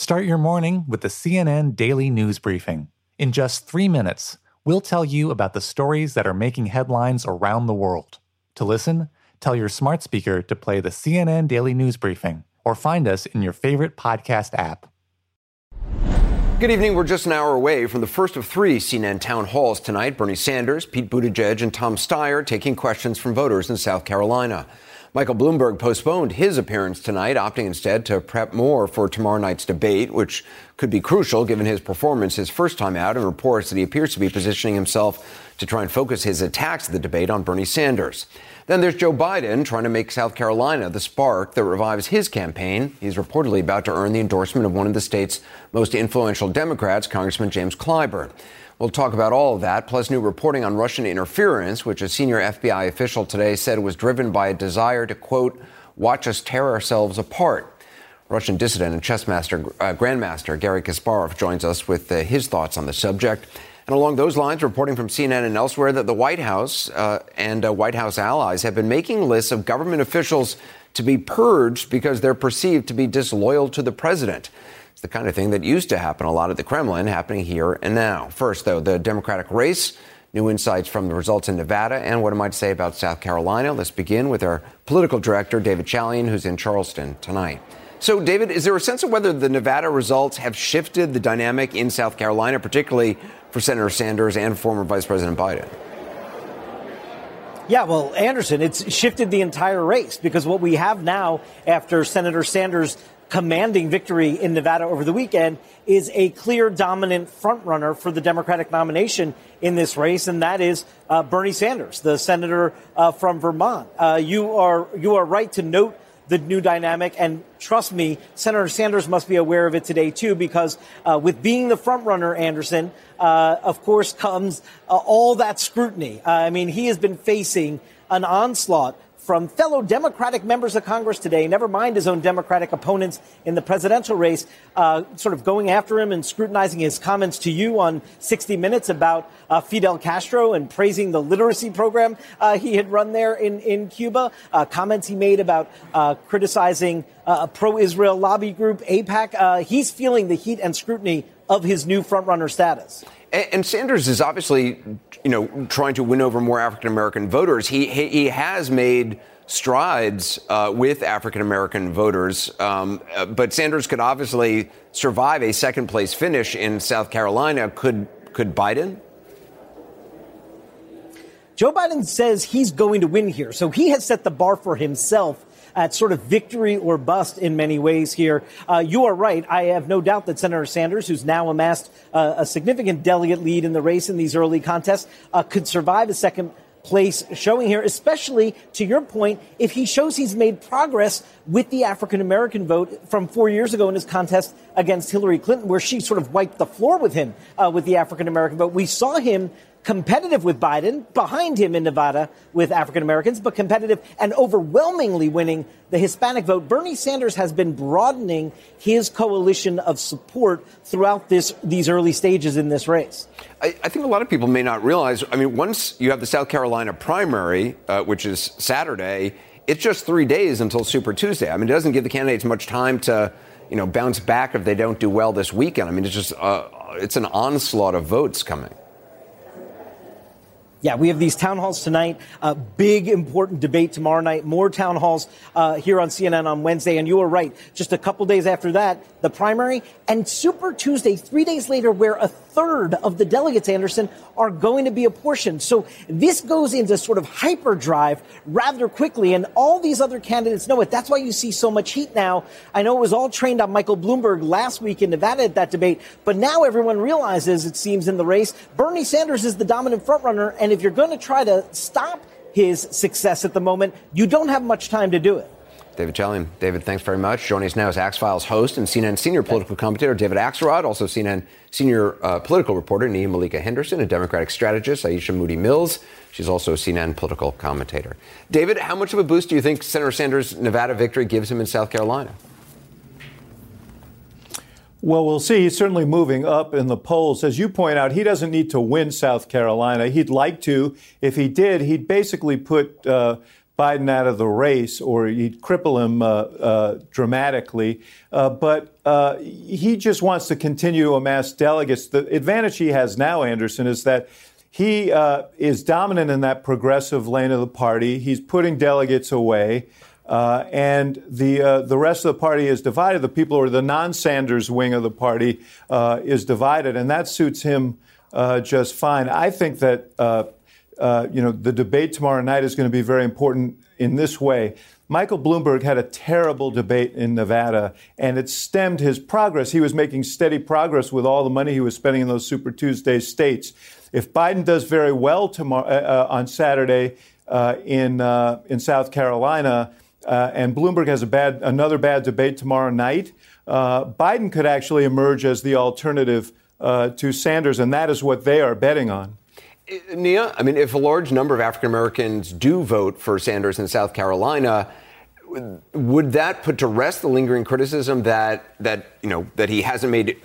Start your morning with the CNN Daily News Briefing. In just three minutes, we'll tell you about the stories that are making headlines around the world. To listen, tell your smart speaker to play the CNN Daily News Briefing or find us in your favorite podcast app. Good evening. We're just an hour away from the first of three CNN town halls tonight. Bernie Sanders, Pete Buttigieg, and Tom Steyer taking questions from voters in South Carolina. Michael Bloomberg postponed his appearance tonight, opting instead to prep more for tomorrow night's debate, which could be crucial given his performance his first time out and reports that he appears to be positioning himself to try and focus his attacks of the debate on Bernie Sanders. Then there's Joe Biden trying to make South Carolina the spark that revives his campaign. He's reportedly about to earn the endorsement of one of the state's most influential Democrats, Congressman James Clyburn. We'll talk about all of that, plus new reporting on Russian interference, which a senior FBI official today said was driven by a desire to, quote, watch us tear ourselves apart. Russian dissident and chess master, uh, grandmaster Garry Kasparov joins us with uh, his thoughts on the subject. And along those lines, reporting from CNN and elsewhere that the White House uh, and uh, White House allies have been making lists of government officials to be purged because they're perceived to be disloyal to the president. It's the kind of thing that used to happen a lot at the Kremlin, happening here and now. First, though, the Democratic race, new insights from the results in Nevada, and what it might say about South Carolina. Let's begin with our political director, David Chalian, who's in Charleston tonight. So, David, is there a sense of whether the Nevada results have shifted the dynamic in South Carolina, particularly for Senator Sanders and former Vice President Biden? Yeah, well, Anderson, it's shifted the entire race because what we have now after Senator Sanders commanding victory in Nevada over the weekend is a clear dominant frontrunner for the Democratic nomination in this race, and that is uh, Bernie Sanders, the senator uh, from Vermont. Uh, you are you are right to note the new dynamic, and trust me, Senator Sanders must be aware of it today too, because uh, with being the frontrunner, Anderson, uh, of course, comes uh, all that scrutiny. I mean, he has been facing an onslaught from fellow Democratic members of Congress today, never mind his own Democratic opponents in the presidential race, uh, sort of going after him and scrutinizing his comments to you on 60 Minutes about uh, Fidel Castro and praising the literacy program uh, he had run there in, in Cuba, uh, comments he made about uh, criticizing uh, a pro Israel lobby group, AIPAC. he's feeling the heat and scrutiny of his new frontrunner status. And Sanders is obviously, you know, trying to win over more African American voters. He, he, he has made strides uh, with African American voters, um, uh, but Sanders could obviously survive a second place finish in South Carolina. Could could Biden? Joe Biden says he's going to win here, so he has set the bar for himself at sort of victory or bust in many ways here. Uh, you are right. I have no doubt that Senator Sanders, who's now amassed uh, a significant delegate lead in the race in these early contests, uh, could survive a second place showing here, especially to your point, if he shows he's made progress with the African American vote from four years ago in his contest against Hillary Clinton, where she sort of wiped the floor with him uh, with the African American vote. We saw him competitive with Biden, behind him in Nevada with African Americans, but competitive and overwhelmingly winning the Hispanic vote. Bernie Sanders has been broadening his coalition of support throughout this, these early stages in this race. I, I think a lot of people may not realize. I mean, once you have the South Carolina primary, uh, which is Saturday, it's just three days until Super Tuesday. I mean, it doesn't give the candidates much time to, you know, bounce back if they don't do well this weekend. I mean, it's just uh, it's an onslaught of votes coming. Yeah, we have these town halls tonight. A big, important debate tomorrow night. More town halls uh, here on CNN on Wednesday. And you were right. Just a couple days after that, the primary and Super Tuesday, three days later, where a third of the delegates, Anderson, are going to be apportioned. So this goes into sort of hyperdrive rather quickly. And all these other candidates know it. That's why you see so much heat now. I know it was all trained on Michael Bloomberg last week in Nevada at that debate, but now everyone realizes, it seems, in the race, Bernie Sanders is the dominant frontrunner. And if you're going to try to stop his success at the moment, you don't have much time to do it. David Chalian. David, thanks very much. Joining us now is Axe Files host and CNN senior political commentator David Axelrod, also CNN senior uh, political reporter Nia Malika Henderson, and Democratic strategist Aisha Moodie-Mills. She's also a CNN political commentator. David, how much of a boost do you think Senator Sanders' Nevada victory gives him in South Carolina? Well, we'll see. He's certainly moving up in the polls. As you point out, he doesn't need to win South Carolina. He'd like to. If he did, he'd basically put uh, Biden out of the race or he'd cripple him uh, uh, dramatically. Uh, but uh, he just wants to continue to amass delegates. The advantage he has now, Anderson, is that he uh, is dominant in that progressive lane of the party. He's putting delegates away. Uh, and the the rest of the party is divided. The people who are the non-Sanders wing of the party is divided, and that suits him just fine. I think that uh, uh, you know the debate tomorrow night is going to be very important in this way. Michael Bloomberg had a terrible debate in Nevada, and it stemmed his progress. He was making steady progress with all the money he was spending in those Super Tuesday states. If Biden does very well tomorrow on Saturday in in South Carolina uh, and Bloomberg has a bad, another bad debate tomorrow night, uh, Biden could actually emerge as the alternative uh, to Sanders, and that is what they are betting on. Nia, I mean, if a large number of African Americans do vote for Sanders in South Carolina, would that put to rest the lingering criticism that that you know that he hasn't made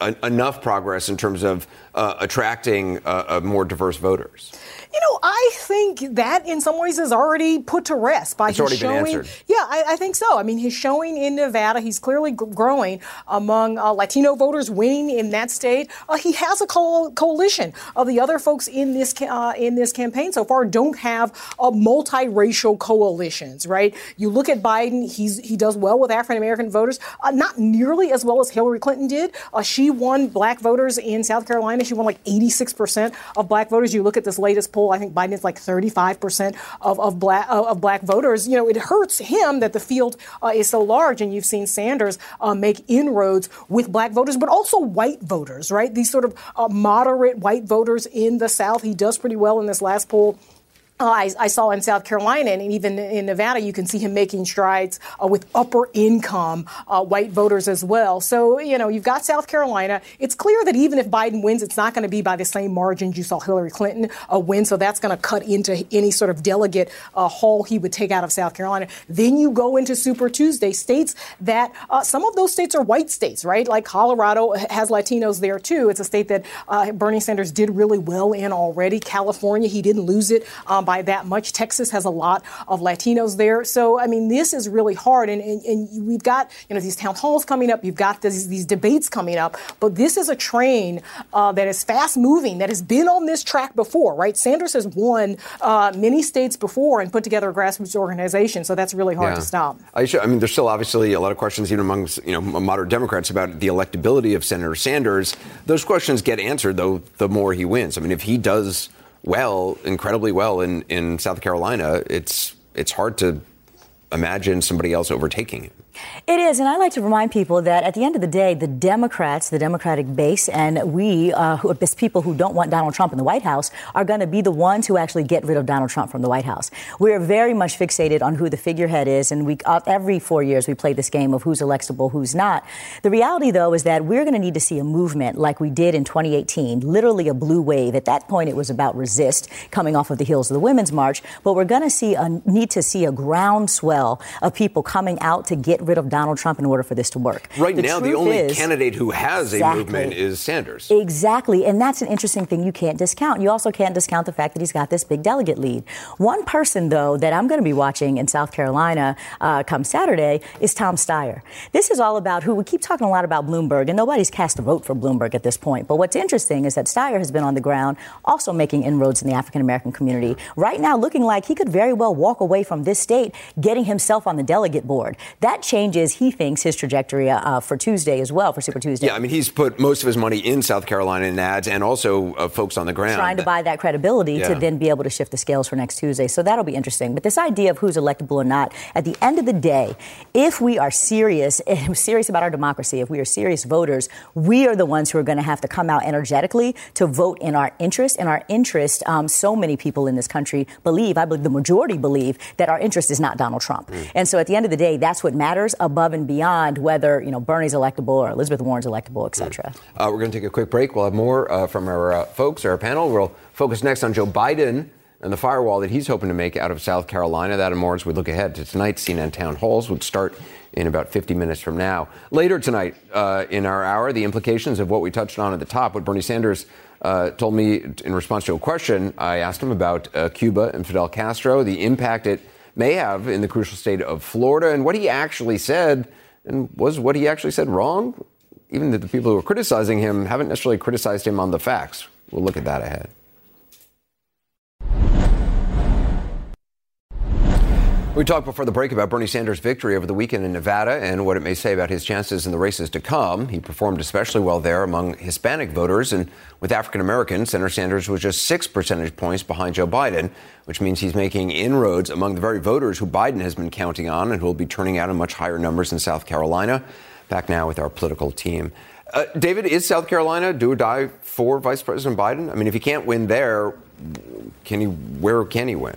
uh, enough progress in terms of uh, attracting uh, more diverse voters? You know, I think that in some ways is already put to rest by it's his showing. Yeah, I, I, think so. I mean, his showing in Nevada, he's clearly g- growing among uh, Latino voters, winning in that state. Uh, he has a co- coalition of the other folks in this ca- uh, in this campaign so far don't have uh, multiracial coalitions, right? You look at Biden; he's he does well with African American voters, uh, not nearly as well as Hillary Clinton did. Uh, she won black voters in South Carolina. She won like 86 percent of black voters. You look at this latest poll, I think Biden is like 35% of, of, black, of black voters. You know, it hurts him that the field uh, is so large, and you've seen Sanders uh, make inroads with black voters, but also white voters, right? These sort of uh, moderate white voters in the South. He does pretty well in this last poll. Uh, I, I, saw in South Carolina and even in Nevada, you can see him making strides uh, with upper income uh, white voters as well. So, you know, you've got South Carolina. It's clear that even if Biden wins, it's not going to be by the same margins you saw Hillary Clinton uh, win. So that's going to cut into any sort of delegate uh, haul he would take out of South Carolina. Then you go into Super Tuesday states that uh, some of those states are white states, right? Like Colorado has Latinos there too. It's a state that Bernie Sanders did really well in already. California, he didn't lose it. Um, by that much. Texas has a lot of Latinos there. So, I mean, this is really hard. And, and, and we've got, you know, these town halls coming up. You've got these, these debates coming up. But this is a train uh, that is fast moving, that has been on this track before, right? Sanders has won uh, many states before and put together a grassroots organization. So that's really hard yeah. to stop. I, I mean, there's still obviously a lot of questions, even among, you know, moderate Democrats about the electability of Senator Sanders. Those questions get answered, though, the more he wins. I mean, if he does well, incredibly well in, in South Carolina, it's it's hard to imagine somebody else overtaking. It is, and I like to remind people that at the end of the day, the Democrats, the Democratic base, and we, uh, who, people who don't want Donald Trump in the White House, are going to be the ones who actually get rid of Donald Trump from the White House. We are very much fixated on who the figurehead is, and we uh, every four years we play this game of who's electable, who's not. The reality, though, is that we're going to need to see a movement like we did in 2018, literally a blue wave. At that point, it was about resist, coming off of the heels of the Women's March, but we're going to see a need to see a groundswell of people coming out to get rid of Donald Trump in order for this to work. Right the now, the only is, candidate who has exactly, a movement is Sanders. Exactly. And that's an interesting thing you can't discount. You also can't discount the fact that he's got this big delegate lead. One person, though, that I'm going to be watching in South Carolina uh, come Saturday is Tom Steyer. This is all about who we keep talking a lot about Bloomberg, and nobody's cast a vote for Bloomberg at this point. But what's interesting is that Steyer has been on the ground, also making inroads in the African American community. Right now, looking like he could very well walk away from this state, getting himself on the delegate board. That changes, he thinks, his trajectory uh, for Tuesday as well, for Super Tuesday. Yeah, I mean, he's put most of his money in South Carolina in ads and also uh, folks on the ground. Trying to buy that credibility yeah. to then be able to shift the scales for next Tuesday. So that'll be interesting. But this idea of who's electable or not, at the end of the day, if we are serious, serious about our democracy, if we are serious voters, we are the ones who are going to have to come out energetically to vote in our interest. In our interest, um, so many people in this country believe, I believe the majority believe, that our interest is not Donald Trump. Mm. And so at the end of the day, that's what matters above and beyond whether, you know, Bernie's electable or Elizabeth Warren's electable, et cetera. Mm. Uh, we're going to take a quick break. We'll have more uh, from our uh, folks, our panel. We'll focus next on Joe Biden and the firewall that he's hoping to make out of South Carolina. That and more as we look ahead to tonight's CNN town halls, would start in about 50 minutes from now. Later tonight, uh, in our hour, the implications of what we touched on at the top, what Bernie Sanders uh, told me in response to a question I asked him about uh, Cuba and Fidel Castro, the impact it may have in the crucial state of Florida and what he actually said. And was what he actually said wrong? Even that the people who are criticizing him haven't necessarily criticized him on the facts. We'll look at that ahead. We talked before the break about Bernie Sanders' victory over the weekend in Nevada and what it may say about his chances in the races to come. He performed especially well there among Hispanic voters, and with African Americans, Senator Sanders was just six percentage points behind Joe Biden, which means he's making inroads among the very voters who Biden has been counting on and who will be turning out in much higher numbers in South Carolina. Back now with our political team. Uh, David, is South Carolina do or die for Vice President Biden? I mean, if he can't win there, can he? Where can he win?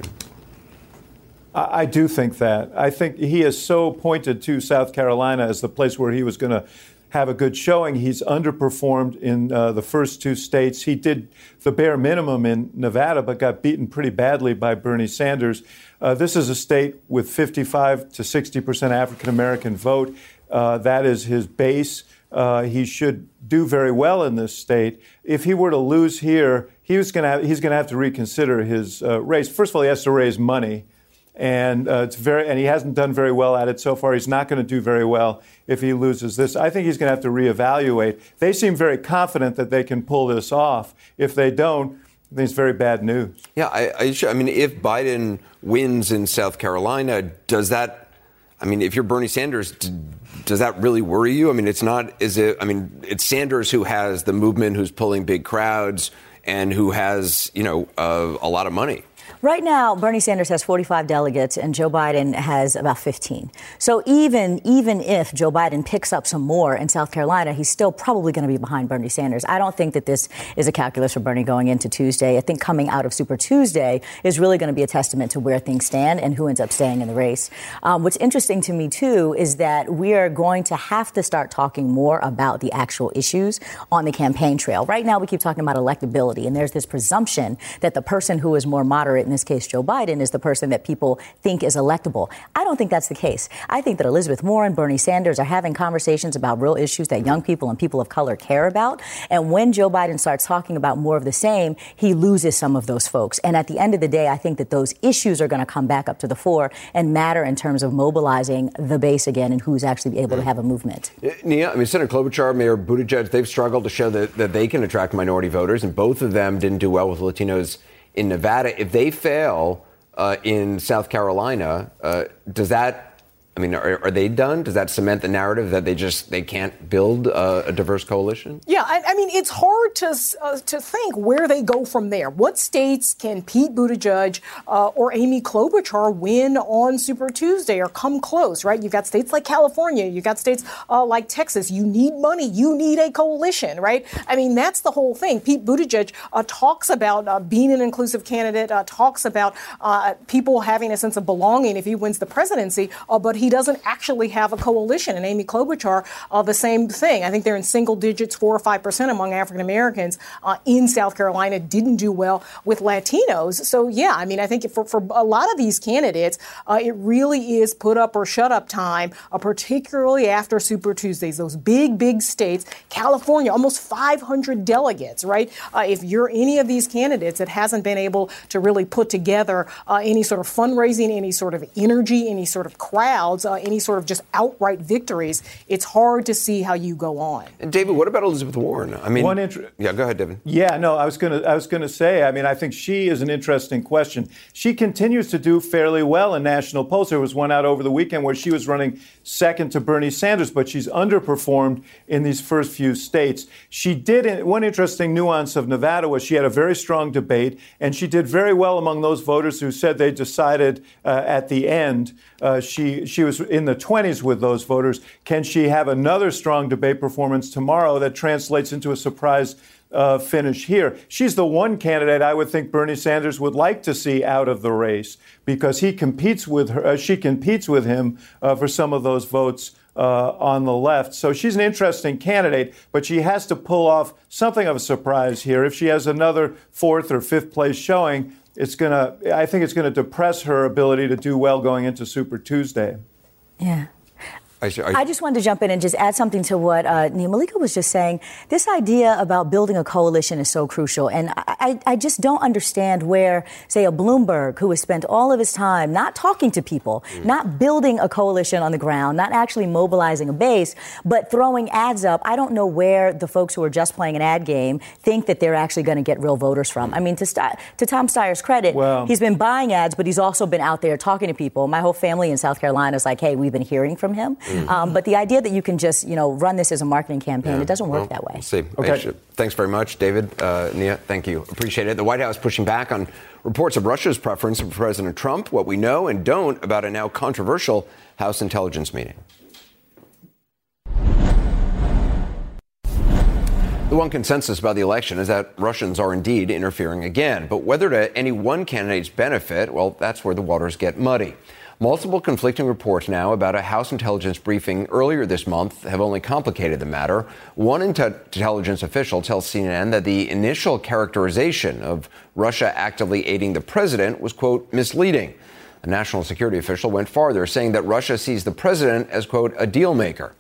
I do think that. I think he has so pointed to South Carolina as the place where he was going to have a good showing. He's underperformed in uh, the first two states. He did the bare minimum in Nevada, but got beaten pretty badly by Bernie Sanders. Uh, this is a state with 55 to 60 percent African American vote. Uh, that is his base. Uh, he should do very well in this state. If he were to lose here, he was to he's going to have to reconsider his uh, race. First of all, he has to raise money and uh, it's very and he hasn't done very well at it so far. He's not going to do very well if he loses this. I think he's going to have to reevaluate. They seem very confident that they can pull this off. If they don't, I think it's very bad news. Yeah, I, I, I mean, if Biden wins in South Carolina, does that? I mean, if you're Bernie Sanders, does that really worry you? I mean, it's not. Is it? I mean, it's Sanders who has the movement, who's pulling big crowds, and who has you know uh, a lot of money. Right now, Bernie Sanders has 45 delegates and Joe Biden has about 15. So even even if Joe Biden picks up some more in South Carolina, he's still probably going to be behind Bernie Sanders. I don't think that this is a calculus for Bernie going into Tuesday. I think coming out of Super Tuesday is really going to be a testament to where things stand and who ends up staying in the race. Um, what's interesting to me too is that we are going to have to start talking more about the actual issues on the campaign trail. Right now, we keep talking about electability, and there's this presumption that the person who is more moderate in this case Joe Biden, is the person that people think is electable. I don't think that's the case. I think that Elizabeth Warren, Bernie Sanders are having conversations about real issues that young people and people of color care about. And when Joe Biden starts talking about more of the same, he loses some of those folks. And at the end of the day, I think that those issues are going to come back up to the fore and matter in terms of mobilizing the base again and who's actually able to have a movement. Uh, Nia, I mean, Senator Klobuchar, Mayor Buttigieg, they've struggled to show that, that they can attract minority voters, and both of them didn't do well with Latinos in Nevada. If they fail uh, in South Carolina, uh, does that mean, are, are, they done? Does that cement the narrative that they just they can't build a, a diverse coalition? Yeah, I, I, mean, it's hard to uh, to think where they go from there. What states can Pete Buttigieg uh, or Amy Klobuchar win on Super Tuesday or come close? Right? You've got states like California, you've got states uh, like Texas. You need money, you need a coalition, right? I mean, that's the whole thing. Pete Buttigieg uh, talks about uh, being an inclusive candidate, uh, talks about people having a sense of belonging if he wins the presidency, but he doesn't actually have a coalition. And Amy Klobuchar, uh, the same thing. I think they're in single digits, four or five percent among African Americans uh, in South Carolina. Didn't do well with Latinos. So yeah, I mean, I think for, for a lot of these candidates, uh, it really is put up or shut up time, uh, particularly after Super Tuesdays. Those big, big states, California, almost 500 delegates, right? Uh, if you're any of these candidates that hasn't been able to really put together uh, any sort of fundraising, any sort of energy, any sort of crowd crowds, uh, any sort of just outright victories, it's hard to see how you go on. And David, what about Elizabeth Warren? I mean, one inter- yeah, go ahead, David. Yeah, no, I was gonna, I was gonna say. I mean, I think she is an interesting question. She continues to do fairly well in national polls. There was one out over the weekend where she was running second to Bernie Sanders, but she's underperformed in these first few states. She did one interesting nuance of Nevada was she had a very strong debate, and she did very well among those voters who said they decided uh, at the end. Uh, she she was in the 20s with those voters. Can she have another strong debate performance tomorrow that translates into a surprise uh, finish here. She's the one candidate I would think Bernie Sanders would like to see out of the race because he competes with her. Uh, she competes with him uh, for some of those votes. Uh, on the left. So she's an interesting candidate, but she has to pull off something of a surprise here. If she has another fourth or fifth place showing, it's to, I think it's going to depress her ability to do well going into Super Tuesday. Yeah. I, I, I, just wanted to jump in and just add something to what uh, Malika was just saying. This idea about building a coalition is so crucial. And I, I, just don't understand where, say, a Bloomberg, who has spent all of his time not talking to people, mm. not building a coalition on the ground, not actually mobilizing a base, but throwing ads up. I don't know where the folks who are just playing an ad game think that they're actually going to get real voters from. I mean, to, St- to Tom Steyer's credit, well, he's been buying ads, but he's also been out there talking to people. My whole family in South Carolina is like, hey, we've been hearing from him. Mm. Um, but the idea that you can just, you know, run this as a marketing campaign, yeah. it doesn't work well, that way. We'll see. Okay. Thanks very much, David. Uh, Nia, thank you. Appreciate it. The White House pushing back on reports of Russia's preference for President Trump, what we know and don't about a now controversial House intelligence meeting. The one consensus about the election is that Russians are indeed interfering again. But whether to any one candidate's benefit, well, that's where the waters get muddy. Multiple conflicting reports now about a House intelligence briefing earlier this month have only complicated the matter. One intelligence official tells CNN that the initial characterization of Russia actively aiding the president was, quote, misleading. A national security official went farther, saying that Russia sees the president as, quote, a deal maker.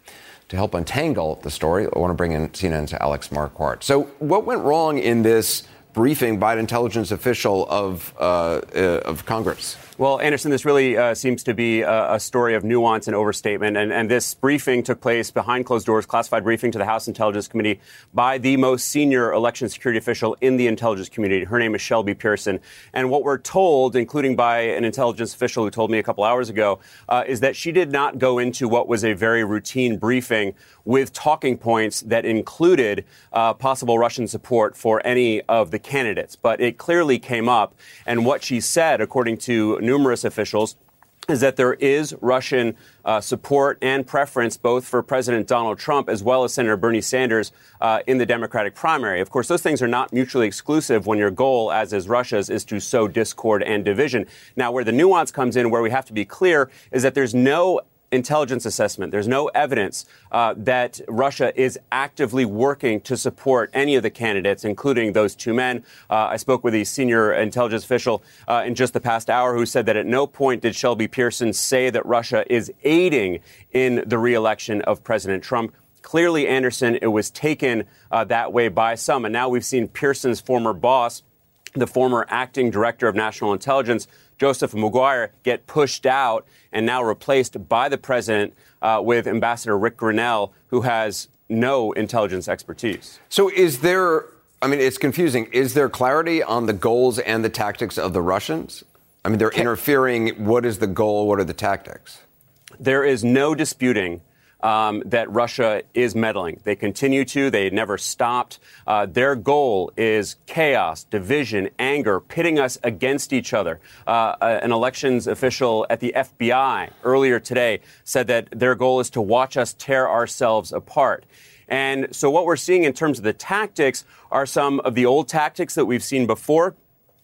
To help untangle the story, I want to bring in CNN's Alex Marquardt. So, what went wrong in this briefing by an intelligence official of, uh, uh, of Congress? Well, Anderson, this really uh, seems to be a, a, story of nuance and overstatement. And, and, this briefing took place behind closed doors, classified briefing to the House Intelligence Committee by the most senior election security official in the intelligence community. Her name is Shelby Pearson. And what we're told, including by an intelligence official who told me a couple hours ago, uh, is that she did not go into what was a very routine briefing with talking points that included uh, possible Russian support for any of the candidates. But it clearly came up. And what she said, according to numerous officials, is that there is Russian uh, support and preference both for President Donald Trump as well as Senator Bernie Sanders uh, in the Democratic primary. Of course, those things are not mutually exclusive when your goal, as is Russia's, is to sow discord and division. Now, where the nuance comes in, where we have to be clear, is that there's no intelligence assessment. There's no evidence uh, that Russia is actively working to support any of the candidates, including those two men. Uh, I spoke with a senior intelligence official uh, in just the past hour who said that at no point did Shelby Pearson say that Russia is aiding in the reelection of President Trump. Clearly, Anderson, it was taken uh, that way by some. And now we've seen Pearson's former boss, the former acting director of national intelligence, Joseph Maguire get pushed out and now replaced by the president uh, with Ambassador Rick Grenell, who has no intelligence expertise. So, is there, I mean, it's confusing. Is there clarity on the goals and the tactics of the Russians? I mean, they're interfering. What is the goal? What are the tactics? There is no disputing um, that Russia is meddling. They continue to. They never stopped. Uh, their goal is chaos, division, anger, pitting us against each other. Uh, an elections official at the FBI earlier today said that their goal is to watch us tear ourselves apart. And so, what we're seeing in terms of the tactics are some of the old tactics that we've seen before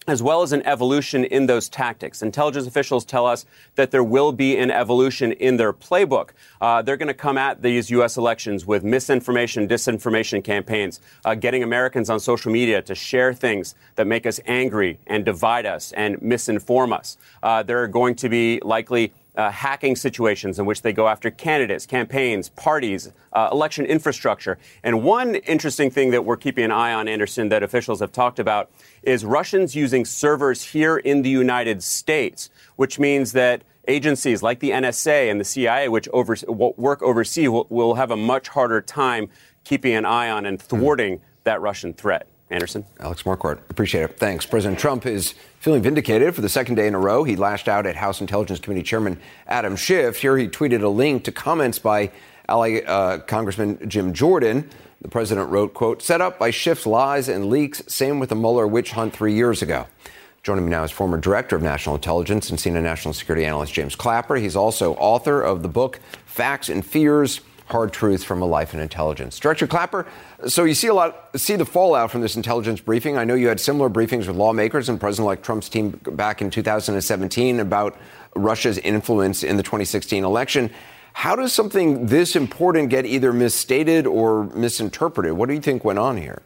as well as an evolution in those tactics. Intelligence officials tell us that there will be an evolution in their playbook. Uh, they're going to come at these U.S. elections with misinformation, disinformation campaigns, uh, getting Americans on social media to share things that make us angry and divide us and misinform us. Uh, there are going to be likely uh, hacking situations in which they go after candidates, campaigns, parties, uh, election infrastructure. And one interesting thing that we're keeping an eye on, Anderson, that officials have talked about is Russians using servers here in the United States, which means that agencies like the NSA and the CIA, which over, work overseas, will, will, have a much harder time keeping an eye on and thwarting that Russian threat. Anderson. Alex Marquardt, appreciate it. Thanks. President Trump is feeling vindicated for the second day in a row. He lashed out at House Intelligence Committee Chairman Adam Schiff. Here he tweeted a link to comments by ally uh, Congressman Jim Jordan. The president wrote, quote, set up by Schiff's lies and leaks, same with the Mueller witch hunt three years ago. Joining me now is former director of national intelligence and senior national security analyst James Clapper. He's also author of the book Facts and Fears hard truths from a life in intelligence. Director Clapper, so you see a lot, see the fallout from this intelligence briefing. I know you had similar briefings with lawmakers and President-elect Trump's team back in 2017 about Russia's influence in the 2016 election. How does something this important get either misstated or misinterpreted? What do you think went on here?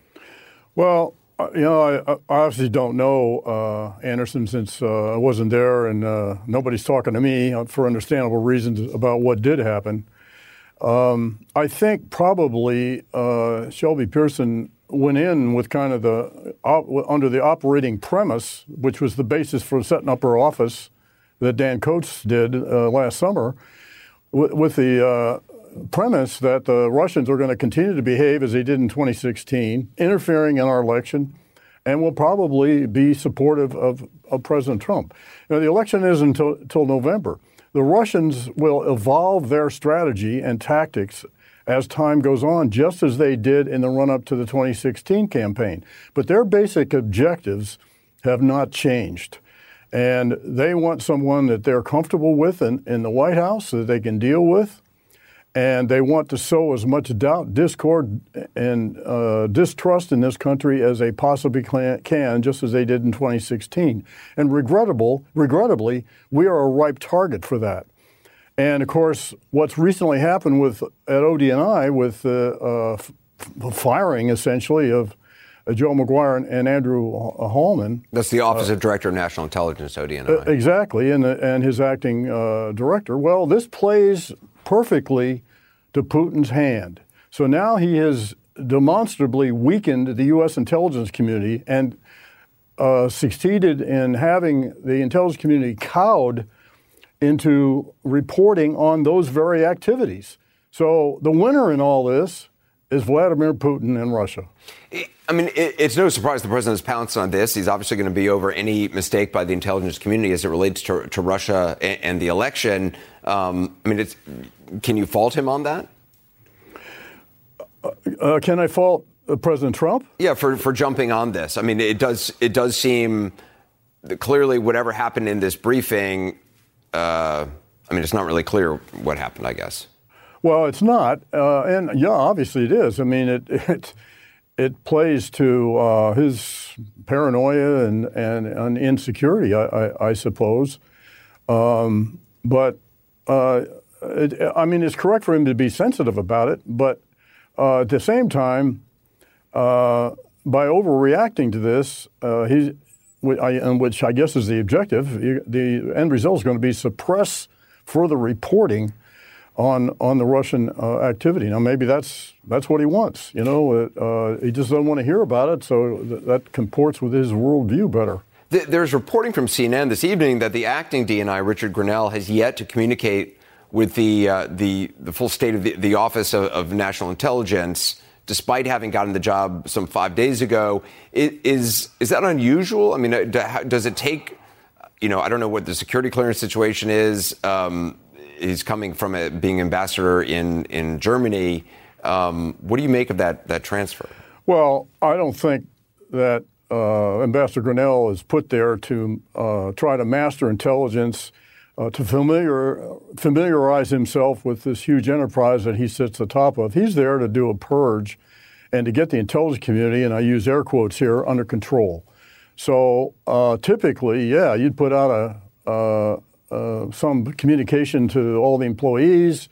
Well, uh, you know, I, I obviously don't know uh, Anderson since uh, I wasn't there, and uh, nobody's talking to me uh, for understandable reasons about what did happen. Um, I think probably uh, Shelby Pearson went in with kind of the op, under the operating premise, which was the basis for setting up her office that Dan Coats did uh, last summer, with, with the uh, premise that the Russians are going to continue to behave as they did in 2016, interfering in our election, and will probably be supportive of, of President Trump. Know, the election isn't until, until November. The Russians will evolve their strategy and tactics as time goes on, just as they did in the run up to the 2016 campaign. But their basic objectives have not changed. And they want someone that they're comfortable with in, in the White House that they can deal with and they want to sow as much doubt, discord, and uh, distrust in this country as they possibly can, just as they did in 2016. And regrettable, regrettably, we are a ripe target for that. And of course, what's recently happened with at ODNI with the uh, uh, firing essentially of uh, Joe Maguire and, and Andrew Hallman. That's the Office of Director of National Intelligence, ODNI. exactly, and, and his acting uh, director. Well, this plays perfectly to Putin's hand. So now he has demonstrably weakened the U.S. intelligence community and uh, succeeded in having the intelligence community cowed into reporting on those very activities. So the winner in all this is Vladimir Putin in Russia. I mean, it's no surprise the president has pounced on this. He's obviously going to be over any mistake by the intelligence community as it relates to, to Russia and, the election. Um, I mean, can you fault him on that? Uh, uh, can I fault uh, President Trump? Yeah, for, for jumping on this. I mean, it does it does seem clearly whatever happened in this briefing. Uh, I mean, it's not really clear what happened. I guess. Well, it's not, uh, and yeah, obviously it is. I mean, it it it plays to uh, his paranoia and, and, and insecurity, I, I, I suppose. Um, but uh, it, I mean, it's correct for him to be sensitive about it, but uh, at the same time, uh, by overreacting to this, uh, he's, which I guess is the objective, the end result is going to be suppress further reporting on on the Russian uh, activity. Now, maybe that's that's what he wants. You know, uh, he just doesn't want to hear about it, so th- that comports with his worldview better. There's reporting from CNN this evening that the acting DNI, Richard Grenell, has yet to communicate with the uh, the the full state of the, the Office of, of, National Intelligence, despite having gotten the job some five days ago. Is is that unusual? I mean, uh, does it take? You know, I don't know what the security clearance situation is. Um, he's coming from a, being ambassador in in Germany. Um, what do you make of that that transfer? Well, I don't think that uh, Ambassador Grenell is put there to uh, try to master intelligence, uh, to familiar, familiarize himself with this huge enterprise that he sits atop of. He's there to do a purge and to get the intelligence community, and I use air quotes here, under control. So uh, typically, yeah, you'd put out a, uh, some communication to all the employees.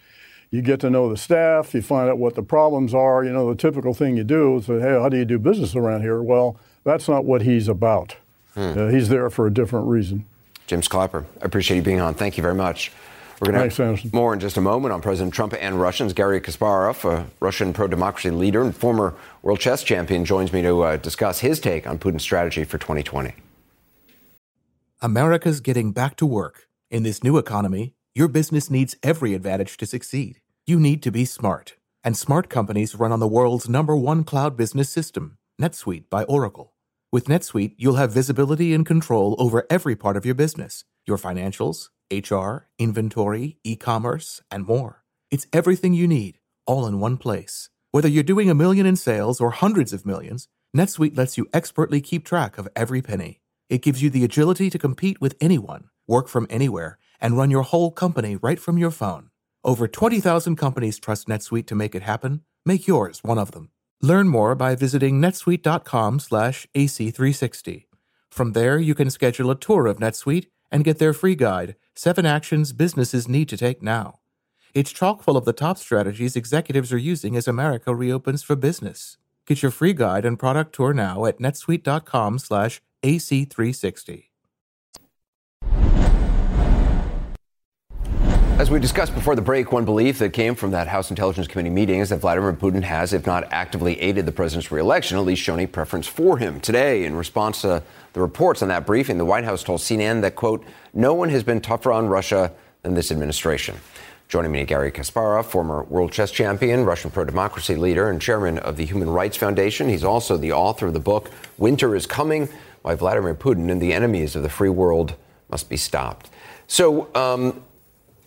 You get to know the staff. You find out what the problems are. You know, the typical thing you do is say, hey, how do you do business around here? Well, that's not what he's about. Hmm. Uh, he's there for a different reason. James Clapper, I appreciate you being on. Thank you very much. We're going to have more in just a moment on President Trump and Russians. Garry Kasparov, a Russian pro democracy leader and former world chess champion, joins me to uh, discuss his take on Putin's strategy for 2020. America's getting back to work. In this new economy, your business needs every advantage to succeed. You need to be smart. And smart companies run on the world's number one cloud business system, NetSuite by Oracle. With NetSuite, you'll have visibility and control over every part of your business your financials, HR, inventory, e commerce, and more. It's everything you need, all in one place. Whether you're doing a million in sales or hundreds of millions, NetSuite lets you expertly keep track of every penny. It gives you the agility to compete with anyone work from anywhere, and run your whole company right from your phone. Over 20,000 companies trust NetSuite to make it happen. Make yours one of them. Learn more by visiting netsuite.com/ac360. From there, you can schedule a tour of NetSuite and get their free guide, 7 actions businesses need to take now. It's chock full of the top strategies executives are using as America reopens for business. Get your free guide and product tour now at netsuite.com/ac360. As we discussed before the break, one belief that came from that House Intelligence Committee meeting is that Vladimir Putin has, if not actively aided the president's reelection, at least shown a preference for him. Today, in response to the reports on that briefing, the White House told CNN that, quote, no one has been tougher on Russia than this administration. Joining me, Garry Kasparov, former world chess champion, Russian pro democracy leader, and chairman of the Human Rights Foundation. He's also the author of the book, Winter is Coming Why Vladimir Putin and the Enemies of the Free World Must Be Stopped. So, um,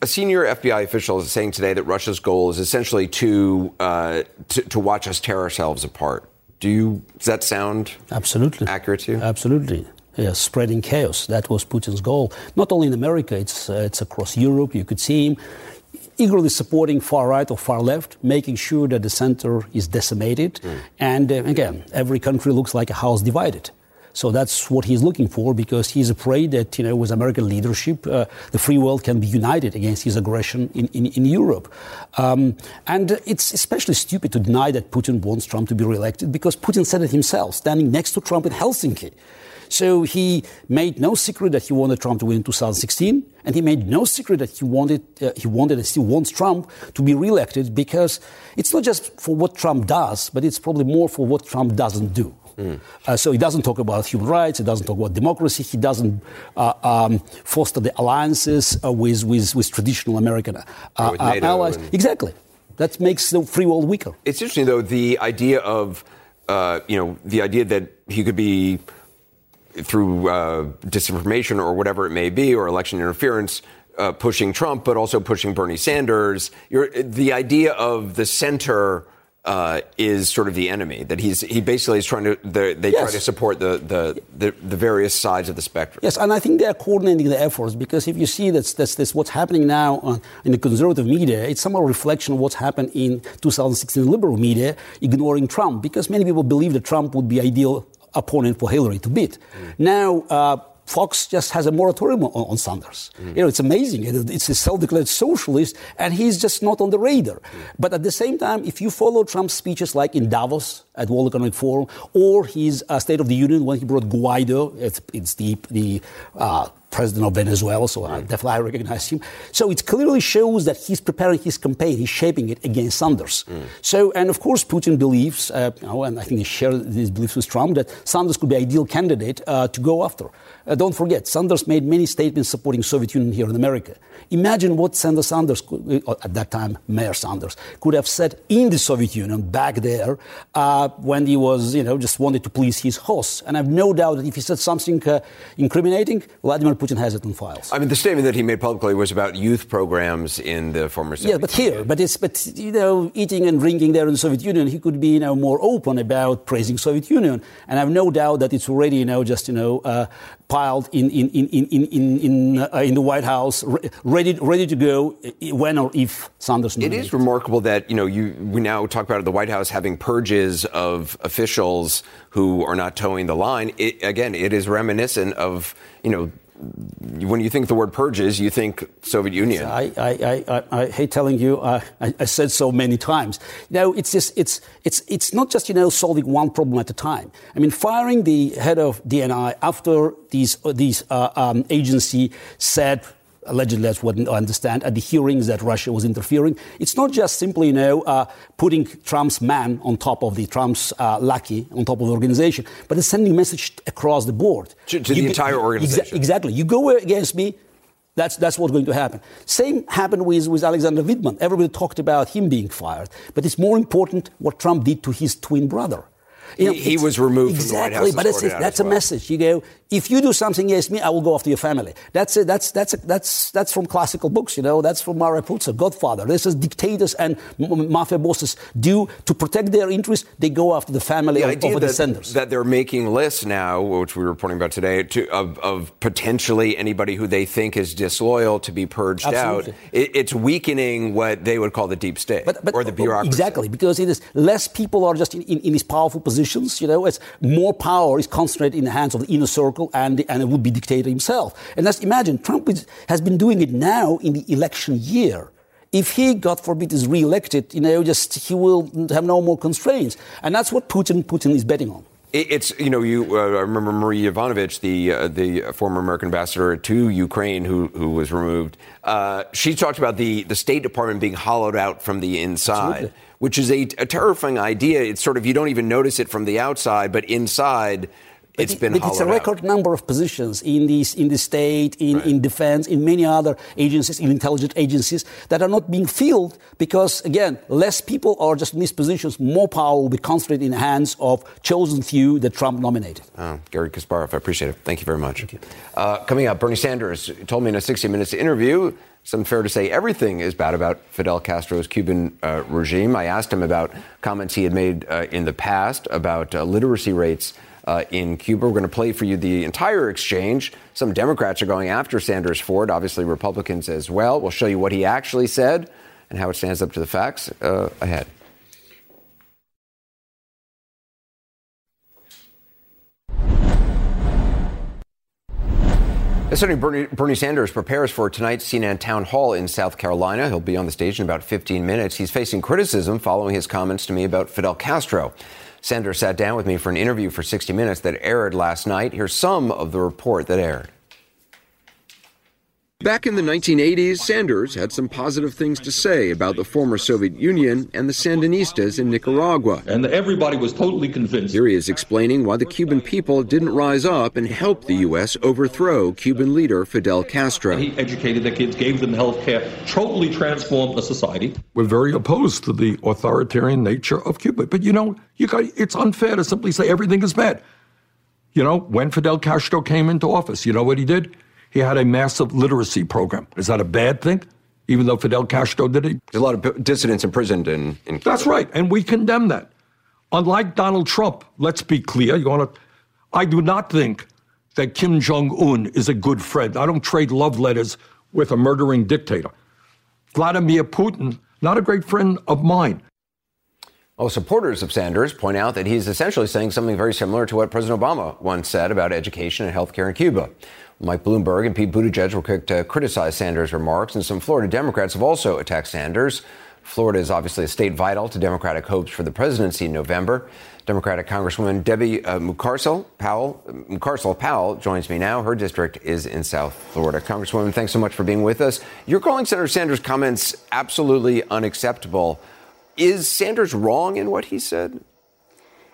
a senior FBI official is saying today that Russia's goal is essentially to, uh, to, to watch us tear ourselves apart. Do you does that sound absolutely accurate to you? Absolutely. Yeah, spreading chaos. That was Putin's goal. Not only in America, it's uh, it's across Europe. You could see him eagerly supporting far right or far left, making sure that the center is decimated. Mm. And uh, again, every country looks like a house divided. So that's what he's looking for because he's afraid that, you know, with American leadership, uh, the free world can be united against his aggression in, in, in Europe. Um, and it's especially stupid to deny that Putin wants Trump to be reelected because Putin said it himself, standing next to Trump in Helsinki. So he made no secret that he wanted Trump to win in 2016, and he made no secret that he wanted uh, he wanted and still wants Trump to be reelected because it's not just for what Trump does, but it's probably more for what Trump doesn't do. Mm. Uh, so he doesn't talk about human rights. He doesn't talk about democracy. He doesn't uh, um, foster the alliances uh, with, with, with traditional American uh, uh, allies. And... Exactly. That makes the free world weaker. It's interesting, though, the idea of, uh, you know, the idea that he could be through disinformation or whatever it may be, or election interference, pushing Trump, but also pushing Bernie Sanders. You're, the idea of the center uh, is sort of the enemy. That he's he basically is trying to they yes. try to support the, the, the the various sides of the spectrum. Yes, and I think they are coordinating the efforts because if you see that's that's, that's what's happening now on, in the conservative media, it's somehow a reflection of what's happened in 2016 liberal media, ignoring Trump because many people believe that Trump would be ideal opponent for Hillary to beat. Mm. Now. Uh, Fox just has a moratorium on, on Sanders. Mm. You know, it's amazing. It's a self-declared socialist, and he's just not on the radar. Mm. But at the same time, if you follow Trump's speeches, like in Davos at World Economic Forum, or his uh, State of the Union when he brought Guaido, it's, it's the the uh, president of Venezuela, so I definitely I recognize him. So it clearly shows that he's preparing his campaign, he's shaping it against Sanders. Mm. So, and of course, Putin believes, uh, you know, and I think he shares these beliefs with Trump, that Sanders could be ideal candidate uh, to go after. Uh, don't forget, Sanders made many statements supporting Soviet Union here in America. Imagine what Senator Sanders, could, uh, at that time, Mayor Sanders, could have said in the Soviet Union back there uh, when he was, you know, just wanted to please his hosts. And I have no doubt that if he said something uh, incriminating, Vladimir Putin has it on files. I mean, the statement that he made publicly was about youth programs in the former Soviet Yeah, but here, but it's, but, you know, eating and drinking there in the Soviet Union, he could be, you know, more open about praising Soviet Union. And I have no doubt that it's already, you know, just, you know, uh, piled in, in, in, in, in, in, uh, in the White House, ready, ready to go when or if Sanders It is remarkable that, you know, you, we now talk about the White House having purges of officials who are not toeing the line. It, again, it is reminiscent of, you know, when you think the word purges, you think Soviet Union. I, I, I, I hate telling you, I, I, said so many times. Know, it's just, it's, it's, it's not just, you know, solving one problem at a time. I mean, firing the head of DNI after these, these uh, um, agency said allegedly that's what I understand, at the hearings that Russia was interfering. It's not just simply, you know, uh, putting Trump's man on top of the Trump's uh, lackey on top of the organization, but it's sending a message across the board. To, to the entire organization. Exa- exactly. You go against me, that's, that's what's going to happen. Same happened with, with Alexander Vindman. Everybody talked about him being fired. But it's more important what Trump did to his twin brother. You know, he, he was removed exactly, from the White House. but that's a well. message. You go, if you do something against me, I will go after your family. That's it. That's that's that's that's from classical books. You know, that's from Mario Puzo, Godfather. This is dictators and mafia bosses do to protect their interests. They go after the family the of, of the descendants. That they're making lists now, which we were reporting about today, to, of, of potentially anybody who they think is disloyal to be purged Absolutely. out. It, it's weakening what they would call the deep state but, but, or the bureaucracy. Exactly, because it is less people are just in, in, in these powerful positions. You know, it's more power is concentrated in the hands of the inner circle and, and it would be dictator himself. And let's imagine Trump is, has been doing it now in the election year. If he, God forbid, is re-elected, you know, just he will have no more constraints, and that's what Putin Putin is betting on. It's you know you uh, I remember Marie Yovanovitch, the uh, the former American ambassador to Ukraine, who who was removed. Uh, she talked about the the State Department being hollowed out from the inside, Absolutely. Which is a, a terrifying idea. It's sort of you don't even notice it from the outside, but inside it's been but it's a record out. number of positions in this in the state, in, right. in defense, in many other agencies, in intelligence agencies that are not being filled because again, less people are just in these positions. More power will be concentrated in the hands of chosen few that Trump nominated. Oh, Garry Kasparov, I appreciate it. Thank you very much. You. Uh, coming up, Bernie Sanders told me in a 60 Minutes interview. Some fair to say everything is bad about Fidel Castro's Cuban uh, regime. I asked him about comments he had made uh, in the past about uh, literacy rates uh, in Cuba. We're going to play for you the entire exchange. Some Democrats are going after Sanders for it, obviously Republicans as well. We'll show you what he actually said and how it stands up to the facts uh, ahead. Senator Bernie, Bernie, Sanders prepares for tonight's CNN town hall in South Carolina. He'll be on the stage in about 15 minutes. He's facing criticism following his comments to me about Fidel Castro. Sanders sat down with me for an interview for 60 Minutes that aired last night. Here's some of the report that aired. Back in the 1980s, Sanders had some positive things to say about the former Soviet Union and the Sandinistas in Nicaragua. And everybody was totally convinced. Here he is explaining why the Cuban people didn't rise up and help the U.S. overthrow Cuban leader Fidel Castro. He educated the kids, gave them health care, totally transformed the society. We're very opposed to the authoritarian nature of Cuba. But you know, you got, it's unfair to simply say everything is bad. You know, when Fidel Castro came into office, you know what he did? He had a massive literacy program. Is that a bad thing? Even though Fidel Castro did it? There's a lot of dissidents imprisoned in, in Cuba. That's right, and we condemn that. Unlike Donald Trump, let's be clear. You want to? I do not think that Kim Jong Un is a good friend. I don't trade love letters with a murdering dictator. Vladimir Putin, not a great friend of mine. Well, supporters of Sanders point out that he's essentially saying something very similar to what President Obama once said about education and health care in Cuba. Mike Bloomberg and Pete Buttigieg were quick to criticize Sanders' remarks, and some Florida Democrats have also attacked Sanders. Florida is obviously a state vital to Democratic hopes for the presidency in November. Democratic Congresswoman Debbie uh, Mucarsel Powell, Mucarsel Powell joins me now. Her district is in South Florida. Congresswoman, thanks so much for being with us. You're calling Senator Sanders' comments absolutely unacceptable. Is Sanders wrong in what he said?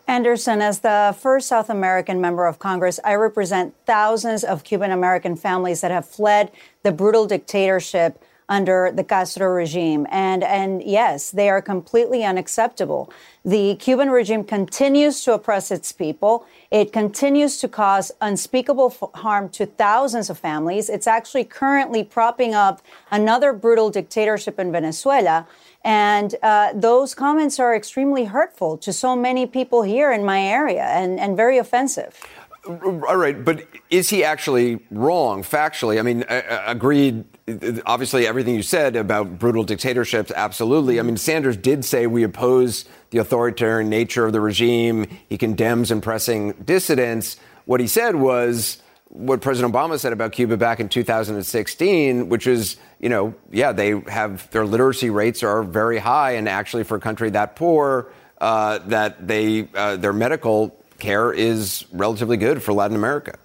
Anderson, as the first South American member of Congress, I represent thousands of Cuban American families that have fled the brutal dictatorship under the Castro regime. And, and yes, they are completely unacceptable. The Cuban regime continues to oppress its people. It continues to cause unspeakable harm to thousands of families. It's actually currently propping up another brutal dictatorship in Venezuela. And uh, those comments are extremely hurtful to so many people here in my area and, and very offensive. All right, but is he actually wrong factually? I mean, I, I agreed. Obviously, everything you said about brutal dictatorships, absolutely. I mean, Sanders did say we oppose the authoritarian nature of the regime. He condemns impressing dissidents. What he said was what President Obama said about Cuba back in 2016, which is, you know, yeah, they have their literacy rates are very high, and actually for a country that poor, uh, that they uh, their medical care is relatively good for Latin America.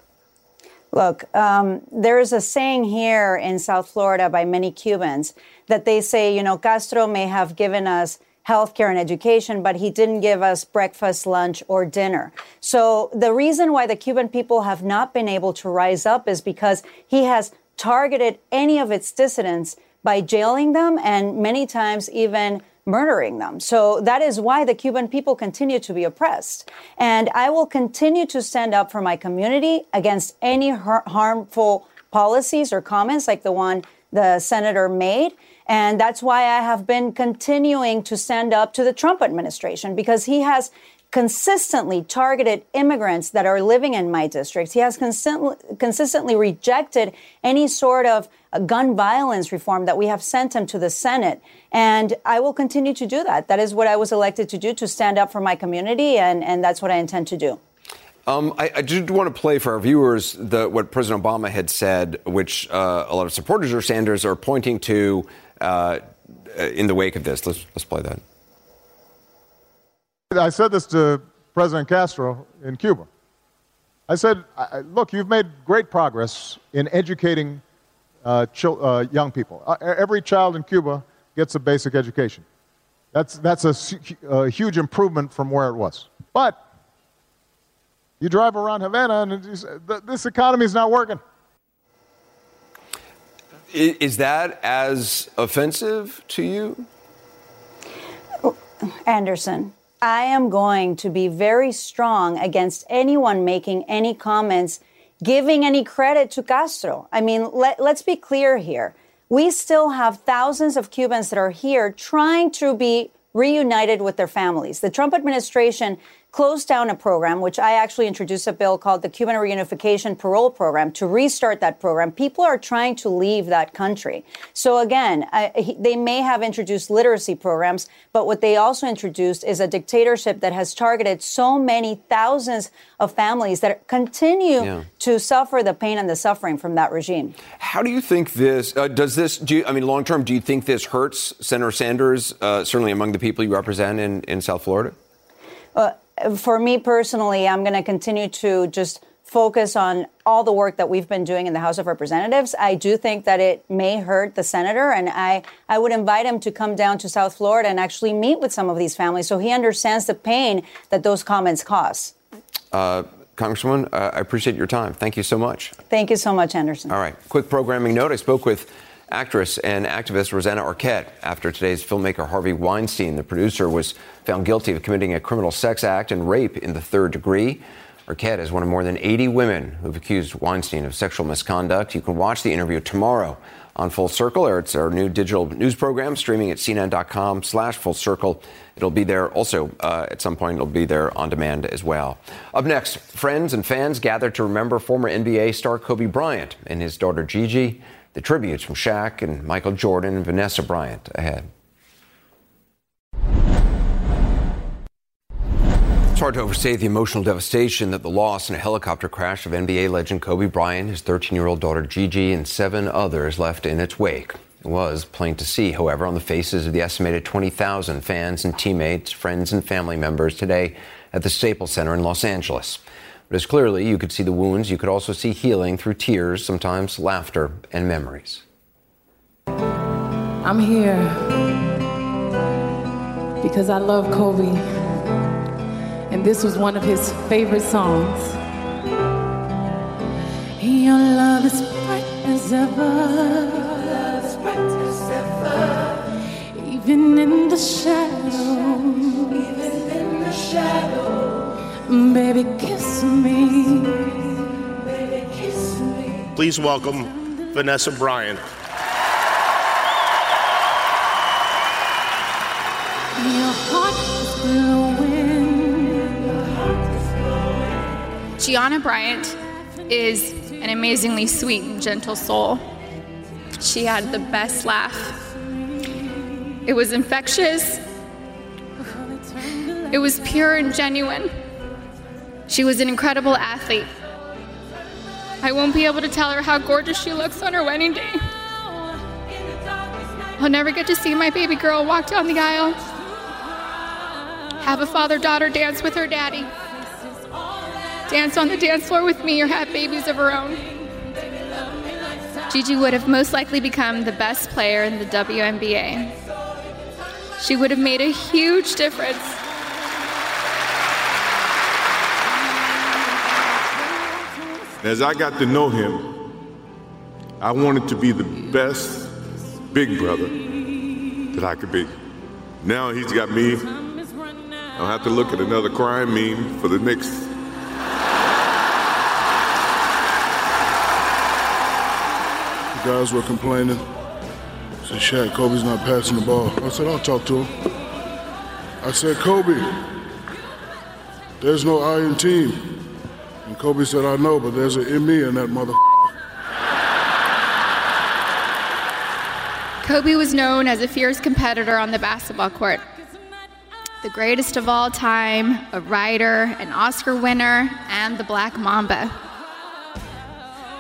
Look, um, there is a saying here in South Florida by many Cubans that they say, you know, Castro may have given us healthcare and education, but he didn't give us breakfast, lunch, or dinner. So the reason why the Cuban people have not been able to rise up is because he has targeted any of its dissidents by jailing them and many times even murdering them. So that is why the Cuban people continue to be oppressed. And I will continue to stand up for my community against any har- harmful policies or comments like the one the senator made. And that's why I have been continuing to stand up to the Trump administration because he has consistently targeted immigrants that are living in my districts. He has consistently, consistently rejected any sort of gun violence reform that we have sent him to the Senate. And I will continue to do that. That is what I was elected to do, to stand up for my community, and, and that's what I intend to do. Um, I, I just want to play for our viewers the, what President Obama had said, which uh, a lot of supporters of Sanders are pointing to uh, in the wake of this. Let's, let's play that. I said this to President Castro in Cuba. I said, look, you've made great progress in educating uh, chil- uh, young people. Uh, every child in Cuba gets a basic education. That's, that's a, a, huge improvement from where it was. But you drive around Havana and say, this economy is not working. Is that as offensive to you? Oh, Anderson, I am going to be very strong against anyone making any comments giving any credit to Castro. I mean, let, let's be clear here. We still have thousands of Cubans that are here trying to be reunited with their families. The Trump administration closed down a program, which I actually introduced a bill called the Cuban Reunification Parole Program to restart that program. People are trying to leave that country. So again, I, they may have introduced literacy programs, but what they also introduced is a dictatorship that has targeted so many thousands of families that continue yeah. to suffer the pain and the suffering from that regime. How do you think this, uh, does this, do you, I mean, long term, do you think this hurts Senator Sanders, uh, certainly among the people you represent in, in South Florida? Uh, for me personally, I'm going to continue to just focus on all the work that we've been doing in the House of Representatives. I do think that it may hurt the senator, and I, I would invite him to come down to South Florida and actually meet with some of these families so he understands the pain that those comments cause. Uh, Congresswoman, uh, I appreciate your time. Thank you so much. Thank you so much, Anderson. All right. Quick programming note. I spoke with actress and activist Rosanna Arquette after today's filmmaker Harvey Weinstein. The producer was found guilty of committing a criminal sex act and rape in the third degree. Arquette is one of more than 80 women who've accused Weinstein of sexual misconduct. You can watch the interview tomorrow on Full Circle. It's our new digital news program streaming at cnn.com slash full circle. It'll be there also uh, at some point. It'll be there on demand as well. Up next, friends and fans gather to remember former NBA star Kobe Bryant and his daughter Gigi. The tributes from Shaq and Michael Jordan and Vanessa Bryant ahead. It's hard to overstate the emotional devastation that the loss in a helicopter crash of NBA legend Kobe Bryant, his 13 year old daughter Gigi, and seven others left in its wake. It was plain to see, however, on the faces of the estimated 20,000 fans and teammates, friends, and family members today at the Staples Center in Los Angeles. But as clearly you could see the wounds, you could also see healing through tears, sometimes laughter, and memories. I'm here because I love Kobe, and this was one of his favorite songs. Your love is bright as ever, even in the shadow, even in the shadow. Baby, kiss me. Baby, kiss me. Please welcome Vanessa Bryant. Gianna Bryant is an amazingly sweet and gentle soul. She had the best laugh. It was infectious. It was pure and genuine. She was an incredible athlete. I won't be able to tell her how gorgeous she looks on her wedding day. I'll never get to see my baby girl walk down the aisle, have a father daughter dance with her daddy, dance on the dance floor with me, or have babies of her own. Gigi would have most likely become the best player in the WNBA. She would have made a huge difference As I got to know him, I wanted to be the best big brother that I could be. Now he's got me. I'll have to look at another crime meme for the next. The guys were complaining. Said, Shaq, Kobe's not passing the ball. I said, I'll talk to him. I said, Kobe, there's no iron team. Kobe said, I know, but there's an ME in that mother. Kobe was known as a fierce competitor on the basketball court. The greatest of all time, a writer, an Oscar winner, and the Black Mamba.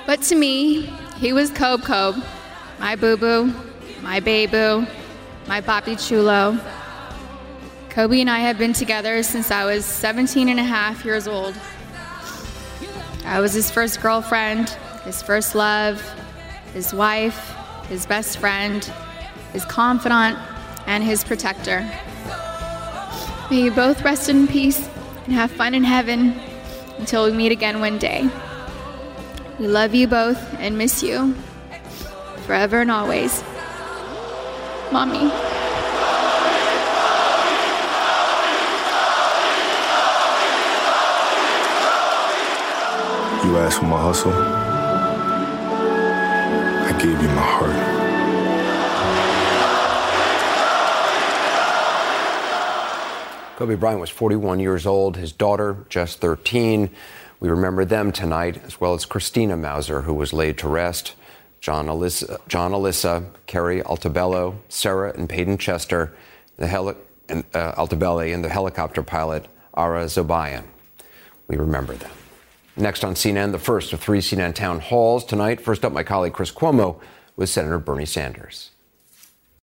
But to me, he was Kobe Kobe, my boo boo, my baby, boo, my Papi Chulo. Kobe and I have been together since I was 17 and a half years old. I was his first girlfriend, his first love, his wife, his best friend, his confidant, and his protector. May you both rest in peace and have fun in heaven until we meet again one day. We love you both and miss you forever and always. Mommy. Asked for my hustle. I gave you my heart. Kobe Bryant was 41 years old, his daughter just 13. We remember them tonight, as well as Christina Mauser, who was laid to rest, John Alyssa, John Alyssa Keri Altobelli, Sarah and Peyton Chester, the heli- and, uh, Altobelli, and the helicopter pilot Ara Zobayan. We remember them. Next on CNN, the first of three CNN town halls tonight. First up, my colleague Chris Cuomo with Senator Bernie Sanders.